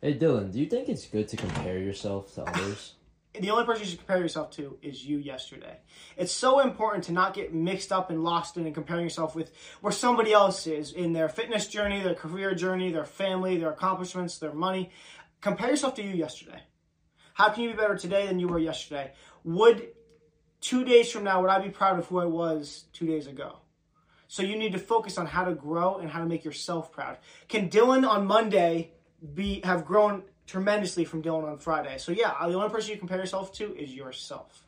Hey Dylan, do you think it's good to compare yourself to others? the only person you should compare yourself to is you yesterday. It's so important to not get mixed up and lost in and comparing yourself with where somebody else is in their fitness journey, their career journey, their family, their accomplishments, their money. Compare yourself to you yesterday. How can you be better today than you were yesterday? Would two days from now, would I be proud of who I was two days ago? So you need to focus on how to grow and how to make yourself proud. Can Dylan on Monday be have grown tremendously from Dylan on Friday. So yeah, the only person you compare yourself to is yourself.